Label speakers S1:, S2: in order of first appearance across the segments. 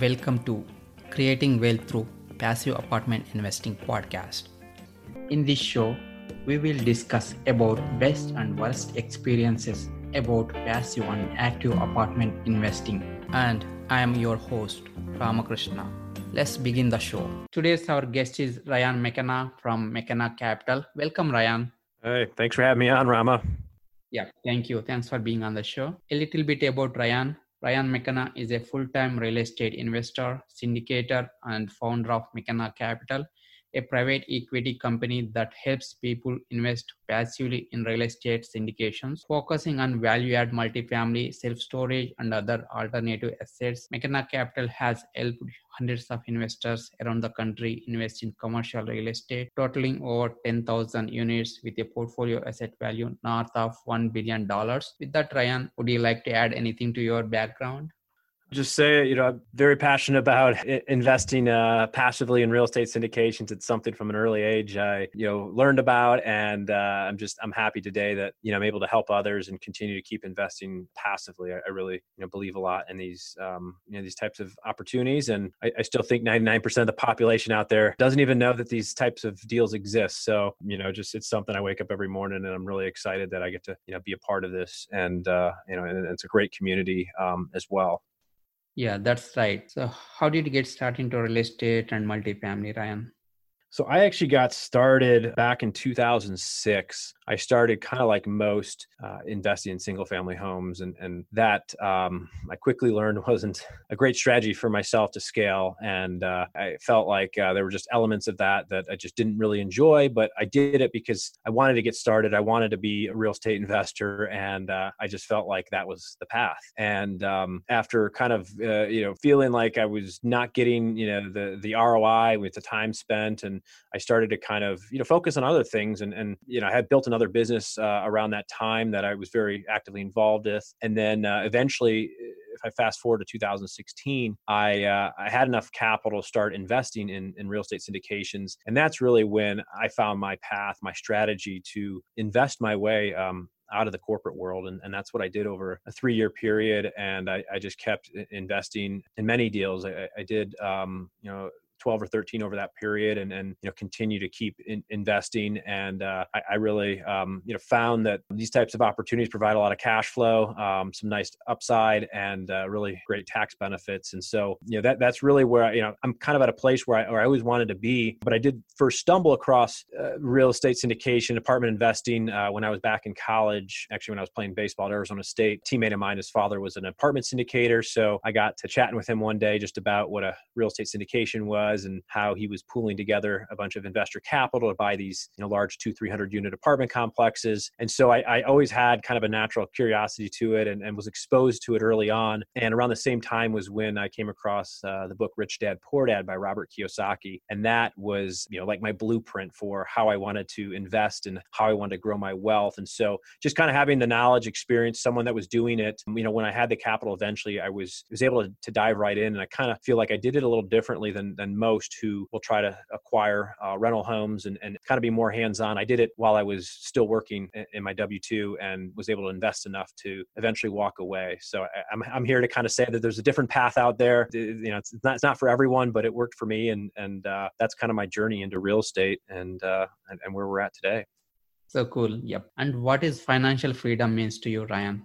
S1: Welcome to Creating Wealth Through Passive Apartment Investing podcast. In this show, we will discuss about best and worst experiences about passive and active apartment investing. And I am your host, Ramakrishna. Let's begin the show. Today's our guest is Ryan McKenna from McKenna Capital. Welcome, Ryan.
S2: Hey, thanks for having me on, Rama.
S1: Yeah, thank you. Thanks for being on the show. A little bit about Ryan. Ryan McKenna is a full time real estate investor, syndicator, and founder of McKenna Capital, a private equity company that helps people invest passively in real estate syndications, focusing on value add multifamily, self storage, and other alternative assets. McKenna Capital has helped hundreds of investors around the country invest in commercial real estate, totaling over 10,000 units with a portfolio asset value north of $1 billion. With that, Ryan, would you like to add anything to your background?
S2: Just say, you know, I'm very passionate about investing uh, passively in real estate syndications. It's something from an early age I, you know, learned about, and uh, I'm just I'm happy today that you know I'm able to help others and continue to keep investing passively. I, I really you know believe a lot in these um, you know these types of opportunities, and I, I still think 99% of the population out there doesn't even know that these types of deals exist. So you know, just it's something I wake up every morning, and I'm really excited that I get to you know be a part of this, and uh, you know, and it's a great community um, as well.
S1: Yeah, that's right. So, how did you get started into real estate and multifamily, Ryan?
S2: So I actually got started back in 2006. I started kind of like most uh, investing in single family homes, and and that um, I quickly learned wasn't a great strategy for myself to scale. And uh, I felt like uh, there were just elements of that that I just didn't really enjoy, but I did it because I wanted to get started. I wanted to be a real estate investor, and uh, I just felt like that was the path. And um, after kind of uh, you know feeling like I was not getting you know the the ROI with the time spent and I started to kind of you know focus on other things and and you know I had built another business uh, around that time that I was very actively involved with and then uh, eventually if I fast forward to 2016 I uh, I had enough capital to start investing in in real estate syndications and that's really when I found my path my strategy to invest my way um, out of the corporate world. And, and that's what I did over a three year period. And I, I just kept investing in many deals. I, I did, um, you know, 12 or 13 over that period and, and you know continue to keep in, investing. And uh, I, I, really um, you know found that these types of opportunities provide a lot of cash flow um, some nice upside and uh, really great tax benefits. And so you know that that's really where I, you know I'm kind of at a place where I, where I always wanted to be but I did first stumble across uh, real estate syndication apartment investing uh, when I was back in college actually when I was playing baseball at Arizona State. A teammate of mine his father was an apartment syndicator so I got to chatting with him one day just about what a real estate syndication was was and how he was pooling together a bunch of investor capital to buy these you know large two 300 unit apartment complexes. And so I, I always had kind of a natural curiosity to it and, and, was exposed to it early on. And around the same time was when i came across uh, the book rich dad poor dad by robert kiyosaki. And that was you know like my blueprint for how i wanted to invest and how i wanted to grow my wealth. And so just kind of having the knowledge experience someone that was doing it you know when i had the capital eventually i was was able to, to dive right in. And i kind of feel like i did it a little differently than than most who will try to acquire uh, rental homes and, and kind of be more hands on. I did it while I was still working in my W 2 and was able to invest enough to eventually walk away. So I'm, I'm here to kind of say that there's a different path out there. You know, it's not, it's not for everyone, but it worked for me. And, and uh, that's kind of my journey into real estate and, uh, and, and where we're at today.
S1: So cool. Yep. And what is financial freedom means to you, Ryan?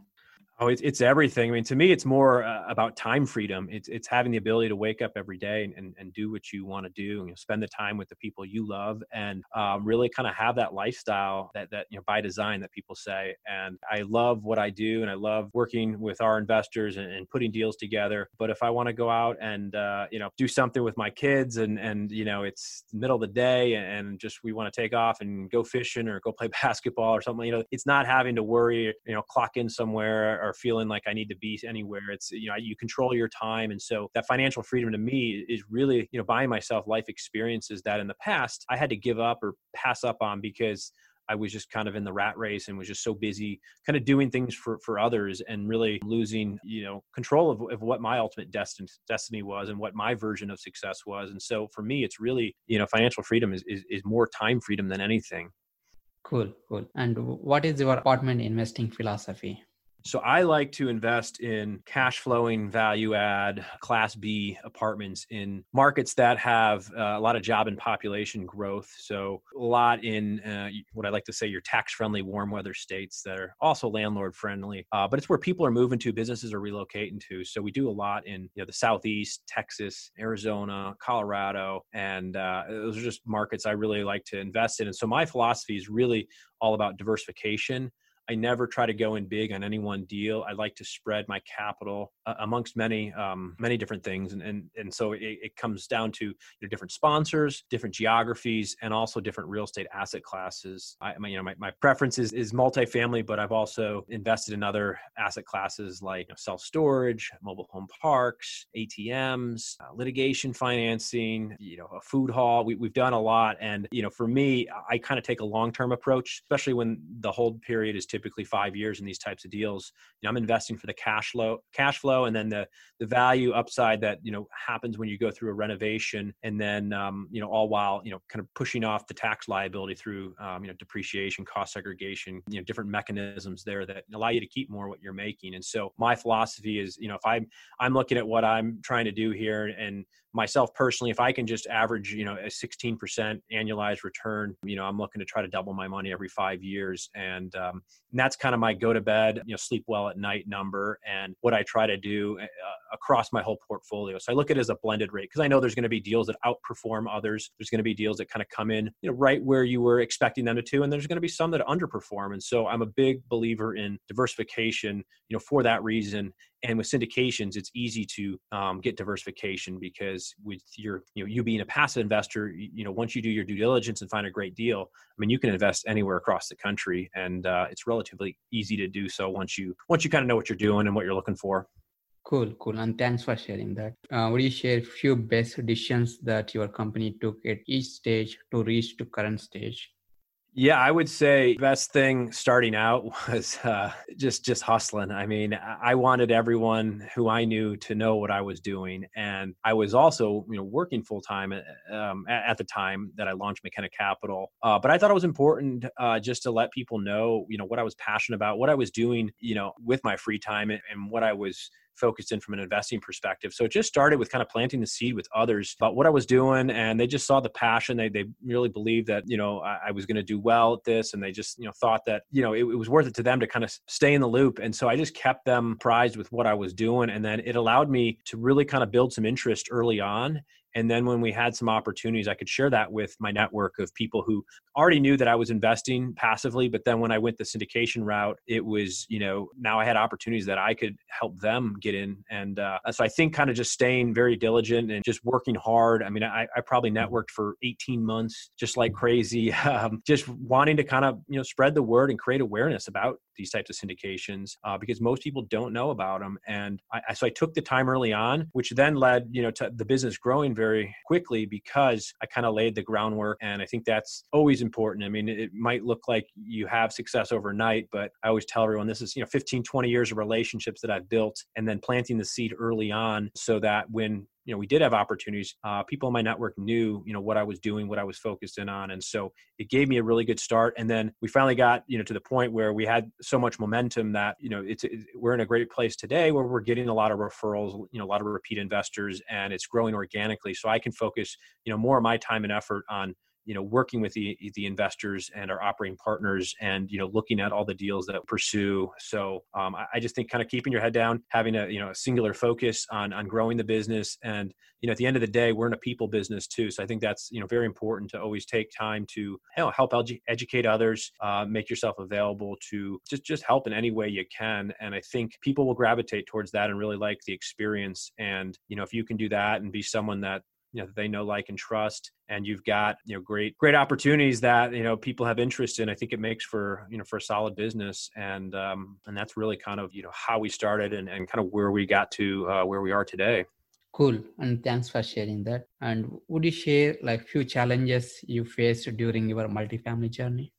S2: Oh, it's, it's everything. I mean, to me, it's more uh, about time freedom. It's it's having the ability to wake up every day and, and, and do what you want to do, and you know, spend the time with the people you love, and um, really kind of have that lifestyle that that you know by design that people say. And I love what I do, and I love working with our investors and, and putting deals together. But if I want to go out and uh, you know do something with my kids, and and you know it's middle of the day, and just we want to take off and go fishing or go play basketball or something, you know, it's not having to worry, you know, clock in somewhere or feeling like I need to be anywhere. It's you know you control your time, and so that financial freedom to me is really you know buying myself life experiences that in the past I had to give up or pass up on because I was just kind of in the rat race and was just so busy kind of doing things for, for others and really losing, you know, control of, of what my ultimate destin- destiny was and what my version of success was. And so for me, it's really, you know, financial freedom is, is, is more time freedom than anything.
S1: Cool. Cool. And what is your apartment investing philosophy?
S2: So I like to invest in cash flowing value add class B apartments in markets that have uh, a lot of job and population growth. So a lot in uh, what I like to say your tax friendly warm weather states that are also landlord friendly. Uh, but it's where people are moving to, businesses are relocating to. So we do a lot in you know the southeast, Texas, Arizona, Colorado, and uh, those are just markets I really like to invest in. And so my philosophy is really all about diversification I never try to go in big on any one deal. I like to spread my capital uh, amongst many um, many different things, and and and so it, it comes down to different sponsors, different geographies, and also different real estate asset classes. I you know my, my preference is is multifamily, but I've also invested in other asset classes like you know, self storage, mobile home parks, ATMs, uh, litigation financing, you know a food hall. We, we've done a lot, and you know for me, I kind of take a long term approach, especially when the hold period is typically five years in these types of deals. You know, I'm investing for the cash flow, cash flow, and then the the value upside that you know happens when you go through a renovation, and then um, you know all while you know kind of pushing off the tax liability through um, you know depreciation, cost segregation, you know different mechanisms there that allow you to keep more what you're making. And so my philosophy is, you know, if I'm I'm looking at what I'm trying to do here and myself personally, if I can just average, you know, a 16% annualized return, you know, I'm looking to try to double my money every five years. And, um, and that's kind of my go to bed, you know, sleep well at night number and what I try to do uh, across my whole portfolio. So I look at it as a blended rate because I know there's going to be deals that outperform others. There's going to be deals that kind of come in, you know, right where you were expecting them to, and there's going to be some that underperform. And so I'm a big believer in diversification, you know, for that reason and with syndications it's easy to um, get diversification because with your you know you being a passive investor you know once you do your due diligence and find a great deal i mean you can invest anywhere across the country and uh, it's relatively easy to do so once you once you kind of know what you're doing and what you're looking for.
S1: Cool cool and thanks for sharing that. Uh, would you share a few best decisions that your company took at each stage to reach to current stage
S2: yeah, I would say best thing starting out was uh, just just hustling. I mean, I wanted everyone who I knew to know what I was doing, and I was also you know working full time uh, um, at, the time that I launched McKenna Capital. Uh, but I thought it was important uh, just to let people know you know what I was passionate about, what I was doing, you know, with my free time, and, and what I was focused in from an investing perspective. So it just started with kind of planting the seed with others about what I was doing, and they just saw the passion. They they really believed that you know I, I was going to do well at this, and they just you know thought that you know it, it was worth it to them to kind of stay in the loop. And so I just kept them prized with what I was doing, and then it allowed me to really kind of build some interest early on and then when we had some opportunities, I could share that with my network of people who already knew that I was investing passively. But then when I went the syndication route, it was, you know, now I had opportunities that I could help them get in. And uh, so I think kind of just staying very diligent and just working hard. I mean, I, I probably networked for 18 months just like crazy, um, just wanting to kind of, you know, spread the word and create awareness about these types of syndications uh, because most people don't know about them. And I, so I took the time early on, which then led, you know, to the business growing very quickly because I kind of laid the groundwork. And I think that's always important. I mean, it might look like you have success overnight, but I always tell everyone this is, you know, 15, 20 years of relationships that I've built and then planting the seed early on so that when you know we did have opportunities uh, people in my network knew you know what i was doing what i was focused in on and so it gave me a really good start and then we finally got you know to the point where we had so much momentum that you know it's it, we're in a great place today where we're getting a lot of referrals you know a lot of repeat investors and it's growing organically so i can focus you know more of my time and effort on you know working with the the investors and our operating partners and you know looking at all the deals that pursue. So um, I, I, just think kind of keeping your head down having a you know a singular focus on on growing the business. And you know at the end of the day we're in a people business too. So i think that's you know very important to always take time to you know, help edu- educate others uh, make yourself available to just just help in any way you can. And i think people will gravitate towards that and really like the experience. And you know if you can do that and be someone that you know they know like and trust and you've got you know great great opportunities that you know people have interest in i think it makes for you know for a solid business. And um and that's really kind of you know how we started and, and kind of where we got to uh, where we are today.
S1: Cool. And thanks for sharing that. And would you share like few challenges you faced during your multifamily journey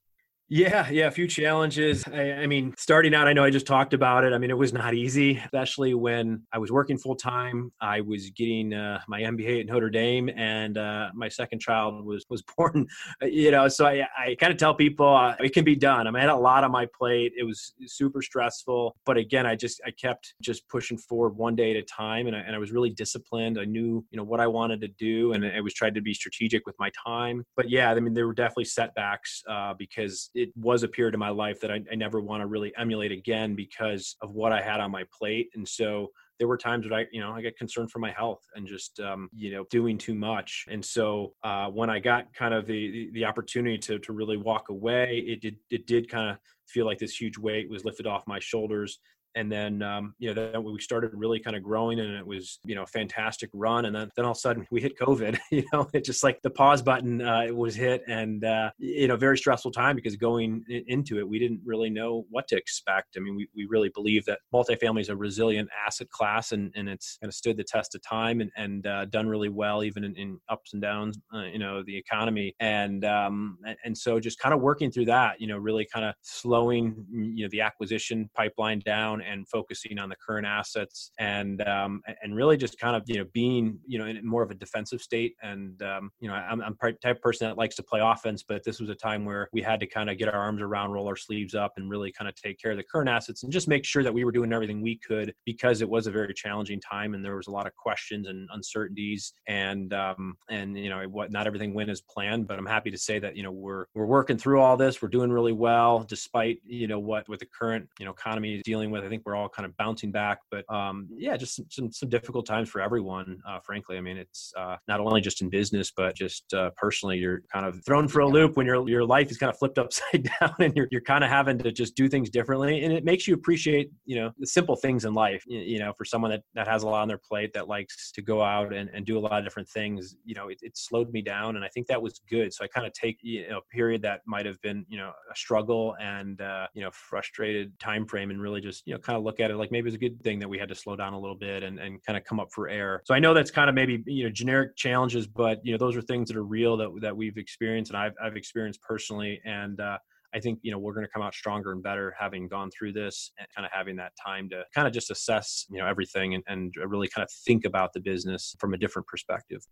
S2: Yeah, yeah, a few challenges. I, I, mean, starting out, I know I just talked about it. I mean, it was not easy, especially when I was working full time. I was getting uh, my MBA at Notre Dame, and uh, my second child was was born. You know, so I, I kind of tell people uh, it can be done. I, mean, I had a lot on my plate. It was super stressful, but again, I just I kept just pushing forward one day at a time, and I, and I was really disciplined. I knew you know what I wanted to do, and I was trying to be strategic with my time. But yeah, I mean, there were definitely setbacks uh, because it was a period of my life that I, I never want to really emulate again because of what I had on my plate. And so there were times that I, you know, I got concerned for my health and just, um, you know, doing too much. And so uh, when I got kind of the, the, the opportunity to to really walk away, it did it did kind of feel like this huge weight was lifted off my shoulders and then um, you know then we started really kind of growing and it was you know a fantastic run and then, then all of a sudden we hit covid you know it just like the pause button uh, it was hit and uh, you know very stressful time because going into it we didn't really know what to expect. I mean we, we really believe that multifamily is a resilient asset class and, and it's kind of stood the test of time and, and uh, done really well even in, in ups and downs uh, you know the economy. And um, and so just kind of working through that you know really kind of slowing you know the acquisition pipeline and focusing on the current assets and um, and really just kind of you know being you know in more of a defensive state. And um, you know I'm, I'm type of person that likes to play offense but this was a time where we had to kind of get our arms around roll our sleeves up and really kind of take care of the current assets and just make sure that we were doing everything we could because it was a very challenging time and there was a lot of questions and uncertainties. And um, and you know what not everything went as planned but I'm happy to say that you know we're we're working through all this. We're doing really well despite you know what with the current you know economy is dealing with think we're all kind of bouncing back. But um, yeah, just some, some, difficult times for everyone. Uh, frankly, I mean, it's uh, not only just in business, but just uh, personally, you're kind of thrown for a loop when your your life is kind of flipped upside down, and you're you're kind of having to just do things differently. And it makes you appreciate you know the simple things in life. You, know, for someone that that has a lot on their plate that likes to go out and, and do a lot of different things, you know, it, it slowed me down, and I think that was good. So I kind of take you know a period that might have been you know a struggle and uh, you know frustrated time frame, and really just you know kind of look at it like maybe it's a good thing that we had to slow down a little bit and, and kind of come up for air. So I know that's kind of maybe you know generic challenges, but you know those are things that are real that that we've experienced and I've I've experienced personally, and uh, I think you know we're going to come out stronger and better having gone through this and kind of having that time to kind of just assess you know everything and, and really kind of think about the business from a different perspective.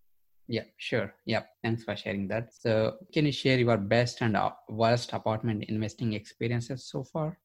S1: Yeah, sure. Yeah, thanks for sharing that. So, can you share your best and uh, worst apartment investing experiences so far?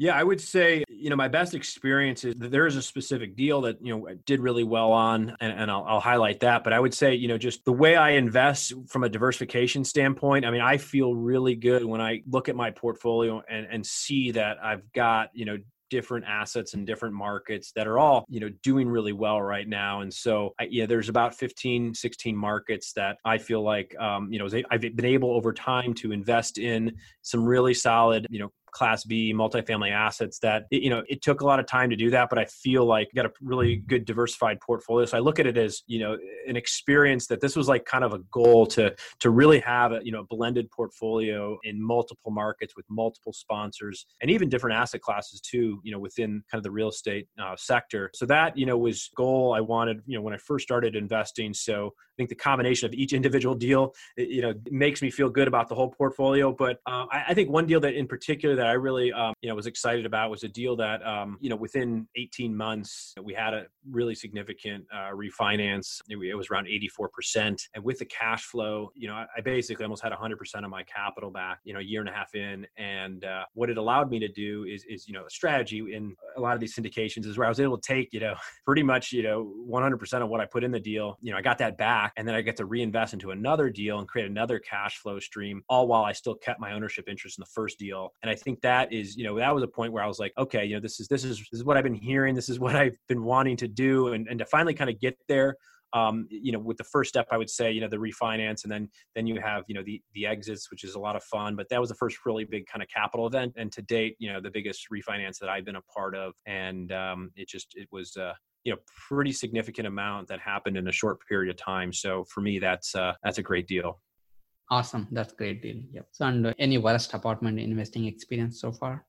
S2: Yeah, I would say, you know, my best experience is that there is a specific deal that, you know, I did really well on, and, and I'll, I'll, highlight that. But I would say, you know, just the way I invest from a diversification standpoint, I mean, I feel really good when I look at my portfolio and, and see that I've got, you know, different assets and different markets that are all you know doing really well right now and so I, yeah there's about 15 16 markets that i feel like um, you know i've been able over time to invest in some really solid you know class B multifamily assets that you know it took a lot of time to do that but I feel like got a really good diversified portfolio. So I look at it as you know an experience that this was like kind of a goal to to really have a you know blended portfolio in multiple markets with multiple sponsors and even different asset classes too you know within kind of the real estate uh, sector. So that you know was goal I wanted you know when I first started investing. So think the combination of each individual deal you know makes me feel good about the whole portfolio but uh, I, I think one deal that in particular that I really, um, you know, was excited about was a deal that, um, you know, within 18 months, we had a really significant uh, refinance. It, it, was around 84%. And with the cash flow, you know, I, I, basically almost had 100% of my capital back, you know, a year and a half in. And uh, what it allowed me to do is, is, you know, a strategy in a lot of these syndications is where I was able to take, you know, pretty much, you know, 100% of what I put in the deal, you know, I got that back and then I get to reinvest into another deal and create another cash flow stream, all while I still kept my ownership interest in the first deal. And I think think that is, you know, that was a point where I was like, okay, you know, this is this is this is what I've been hearing, this is what I've been wanting to do, and and to finally kind of get there. Um, you know, with the first step, I would say, you know, the refinance, and then then you have, you know, the the exits, which is a lot of fun. But that was the first really big kind of capital event, and to date, you know, the biggest refinance that I've been a part of, and um, it just it was. Uh, you know, pretty significant amount that happened in a short period of time. So for me, that's uh, that's a great deal.
S1: Awesome. That's great deal. Yep. So, and uh, any worst apartment investing experience so far?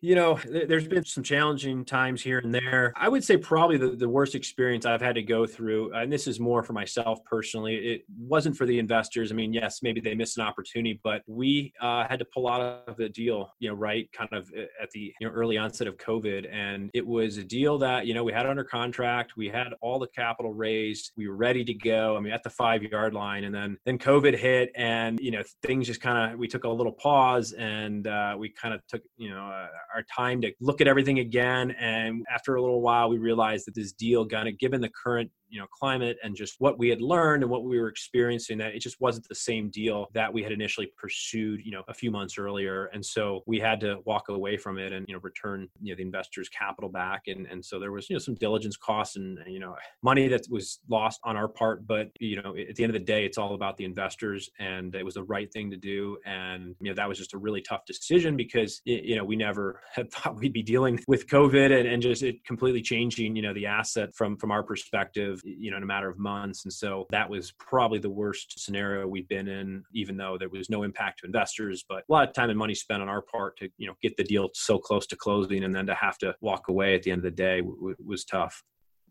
S2: You know, there's been some challenging times here and there. I would say probably the, the worst experience I've had to go through, and this is more for myself personally, it wasn't for the investors. I mean, yes, maybe they missed an opportunity, but we uh, had to pull out of the deal, you know, right kind of at the you know, early onset of COVID. And it was a deal that, you know, we had under contract, we had all the capital raised, we were ready to go. I mean, at the five yard line. And then, then COVID hit and, you know, things just kind of, we took a little pause and uh, we kind of took, you know, uh, our time to look at everything again. And after a little while, we realized that this deal, kind of given the current you know climate and just what we had learned and what we were experiencing that it just wasn't the same deal that we had initially pursued you know a few months earlier. And so we had to walk away from it and you know return you know the investors capital back. And and so there was you know some diligence costs and you know money that was lost on our part. But you know at the end of the day it's all about the investors and it was the right thing to do. And you know that was just a really tough decision because you know we never had thought we'd be dealing with covid and, and just it completely changing you know the asset from from our perspective you know in a matter of months and so that was probably the worst scenario we've been in even though there was no impact to investors but a lot of time and money spent on our part to you know get the deal so close to closing and then to have to walk away at the end of the day w- was tough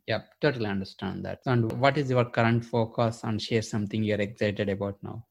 S1: Yep, totally understand that. And what is your current focus and share something you're excited about now?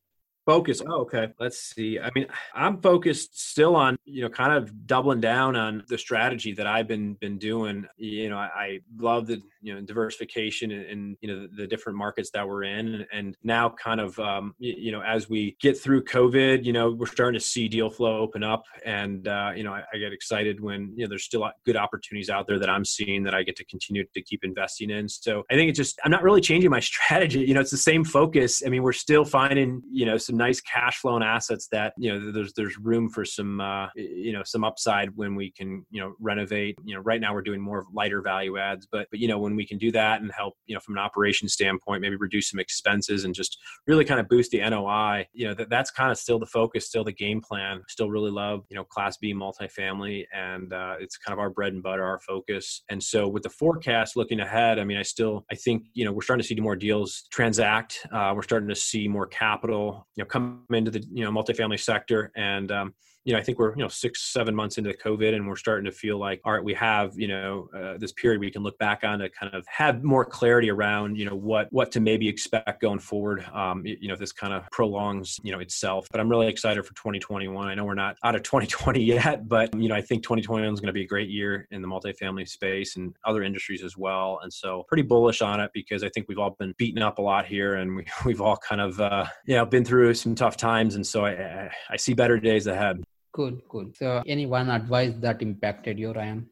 S2: Focus. Oh, okay. Let's see. I mean, I'm focused still on, you know, kind of doubling down on the strategy that I've been been doing. You know, I, I love the you know diversification and, you know the, the, different markets that we're in, and, and now kind of um, you, you, know as we get through COVID, you know, we're starting to see deal flow open up, and uh, you know, I, I, get excited when you know there's still good opportunities out there that I'm seeing that I get to continue to keep investing in. So I think it's just I'm not really changing my strategy. You know, it's the same focus. I mean, we're still finding you know some nice cash flow and assets that you know there's there's room for some uh, you know some upside when we can you know renovate. You know, right now we're doing more lighter value adds, but but you know when we can do that and help you know from an operation standpoint, maybe reduce some expenses and just really kind of boost the NOI. You know that that's kind of still the focus, still the game plan. Still really love you know Class B multifamily, and uh, it's kind of our bread and butter, our focus. And so with the forecast looking ahead, I mean, I still I think you know we're starting to see more deals transact. Uh, we're starting to see more capital you know come into the you know multifamily sector and um, you know, I think we're, you know, six, seven months into the COVID and we're starting to feel like, all right, we have, you know, uh, this period we can look back on to kind of have more clarity around, you know, what, what to maybe expect going forward. Um, you know, this kind of prolongs, you know, itself, but I'm really excited for 2021. I know we're not out of 2020 yet, but, you know, I think 2021 is going to be a great year in the multifamily space and other industries as well. And so pretty bullish on it because I think we've all been beaten up a lot here and we, we've all kind of, uh, you know, been through some tough times. And so I, I see better days ahead.
S1: Good, good. So, any one advice that impacted you, Ryan?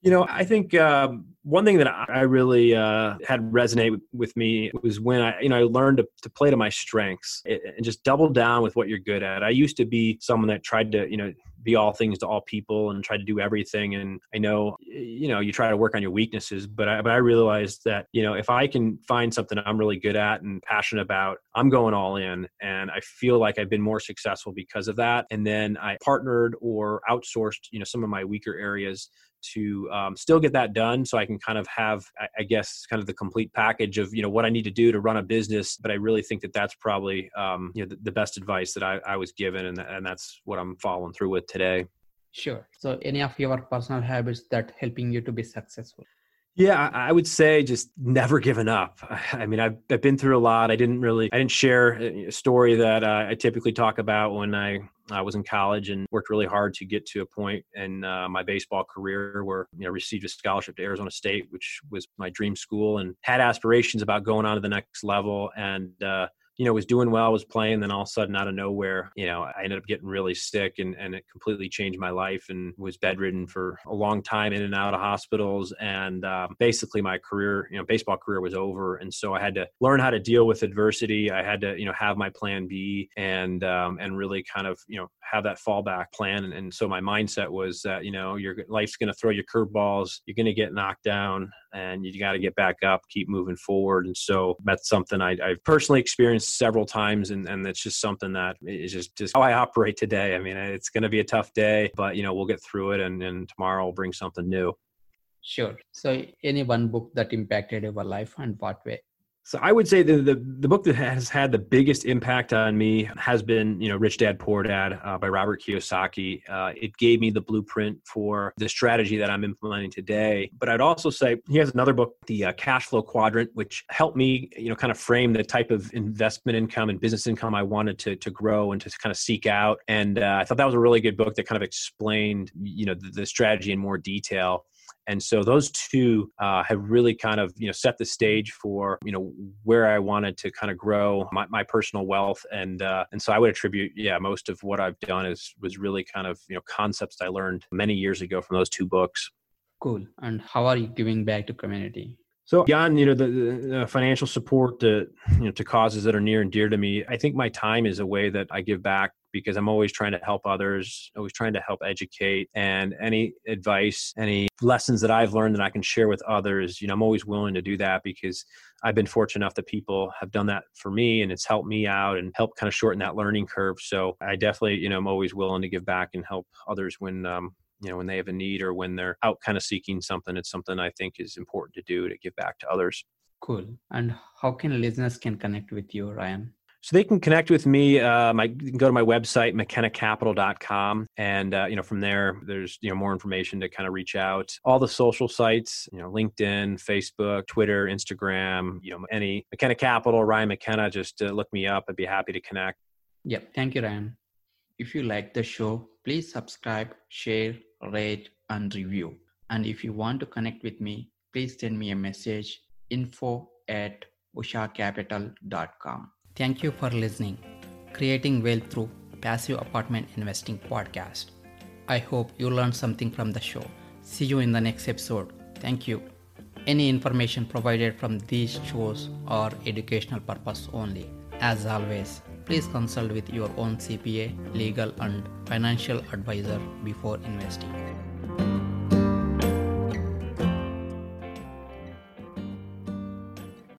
S2: You know, I think um, one thing that I really uh, had resonate with me was when I, you know, I learned to, to play to my strengths and just double down with what you're good at. I used to be someone that tried to, you know, be all things to all people and try to do everything. And I know, you know, you try to work on your weaknesses, but I, but I realized that, you know, if I can find something I'm really good at and passionate about, I'm going all in. And I feel like I've been more successful because of that. And then I partnered or outsourced, you know, some of my weaker areas to um, still get that done so i can kind of have i guess kind of the complete package of you know what i need to do to run a business but i really think that that's probably um, you know the, the, best advice that I, I was given and, and that's what i'm following through with today.
S1: Sure. So any of your personal habits that helping you to be successful
S2: yeah, I would say just never giving up. I mean, I've, I've been through a lot. I didn't really, I didn't share a story that uh, I typically talk about when I I was in college and worked really hard to get to a point in uh, my baseball career where you know received a scholarship to Arizona State, which was my dream school, and had aspirations about going on to the next level. And uh, you know, was doing well, was playing, then all of a sudden out of nowhere, you know, I ended up getting really sick and, and it completely changed my life and was bedridden for a long time in and out of hospitals. And um, basically my career, you know, baseball career was over. And so I had to learn how to deal with adversity. I had to, you know, have my plan B and, um, and really kind of, you know, have that fallback plan. And, and so my mindset was that, you know, your life's going to throw you curveballs. You're going to get knocked down and you got to get back up, keep moving forward. And so that's something I, have personally experienced several times. And, and it's just something that is just, just how I operate today. I mean, it's going to be a tough day, but, you know, we'll get through it and, and tomorrow will bring something new.
S1: Sure. So, any one book that impacted your life and what way?
S2: So I would say the, the, the book that has had the biggest impact on me has been you know Rich Dad Poor Dad uh, by Robert Kiyosaki. Uh, it gave me the blueprint for the strategy that I'm implementing today. But I'd also say he has another book, the uh, Cash Flow Quadrant, which helped me you know kind of frame the type of investment income and business income I wanted to to grow and to kind of seek out. And uh, I thought that was a really good book that kind of explained you know the, the strategy in more detail and so those two uh, have really kind of you know set the stage for you know where I wanted to kind of grow my, my personal wealth and uh, and so I would attribute yeah most of what I've done is was really kind of you know concepts I learned many years ago from those two books.
S1: Cool. And how are you giving back to community?
S2: So beyond you know the, the, financial support to you know to causes that are near and dear to me, I think my time is a way that I give back because I'm always trying to help others, always trying to help educate, and any advice, any lessons that I've learned that I can share with others, you know, I'm always willing to do that because I've been fortunate enough that people have done that for me and it's helped me out and helped kind of shorten that learning curve. So I definitely, you know, I'm always willing to give back and help others when um, you know when they have a need or when they're out kind of seeking something it's something i think is important to do to give back to others
S1: cool and how can listeners can connect with you ryan
S2: so they can connect with me. Um, I can go to my website, mckennacapital.com. And, uh, you know, from there, there's, you know, more information to kind of reach out. All the social sites, you know, LinkedIn, Facebook, Twitter, Instagram, you know, any McKenna Capital, Ryan McKenna, just uh, look me up. I'd be happy to connect.
S1: Yep. Thank you, Ryan. If you like the show, please subscribe, share, rate, and review. And if you want to connect with me, please send me a message info at ushacapital.com. Thank you for listening. Creating Wealth Through Passive Apartment Investing Podcast. I hope you learned something from the show. See you in the next episode. Thank you. Any information provided from these shows are educational purpose only. As always, please consult with your own CPA, legal, and financial advisor before investing.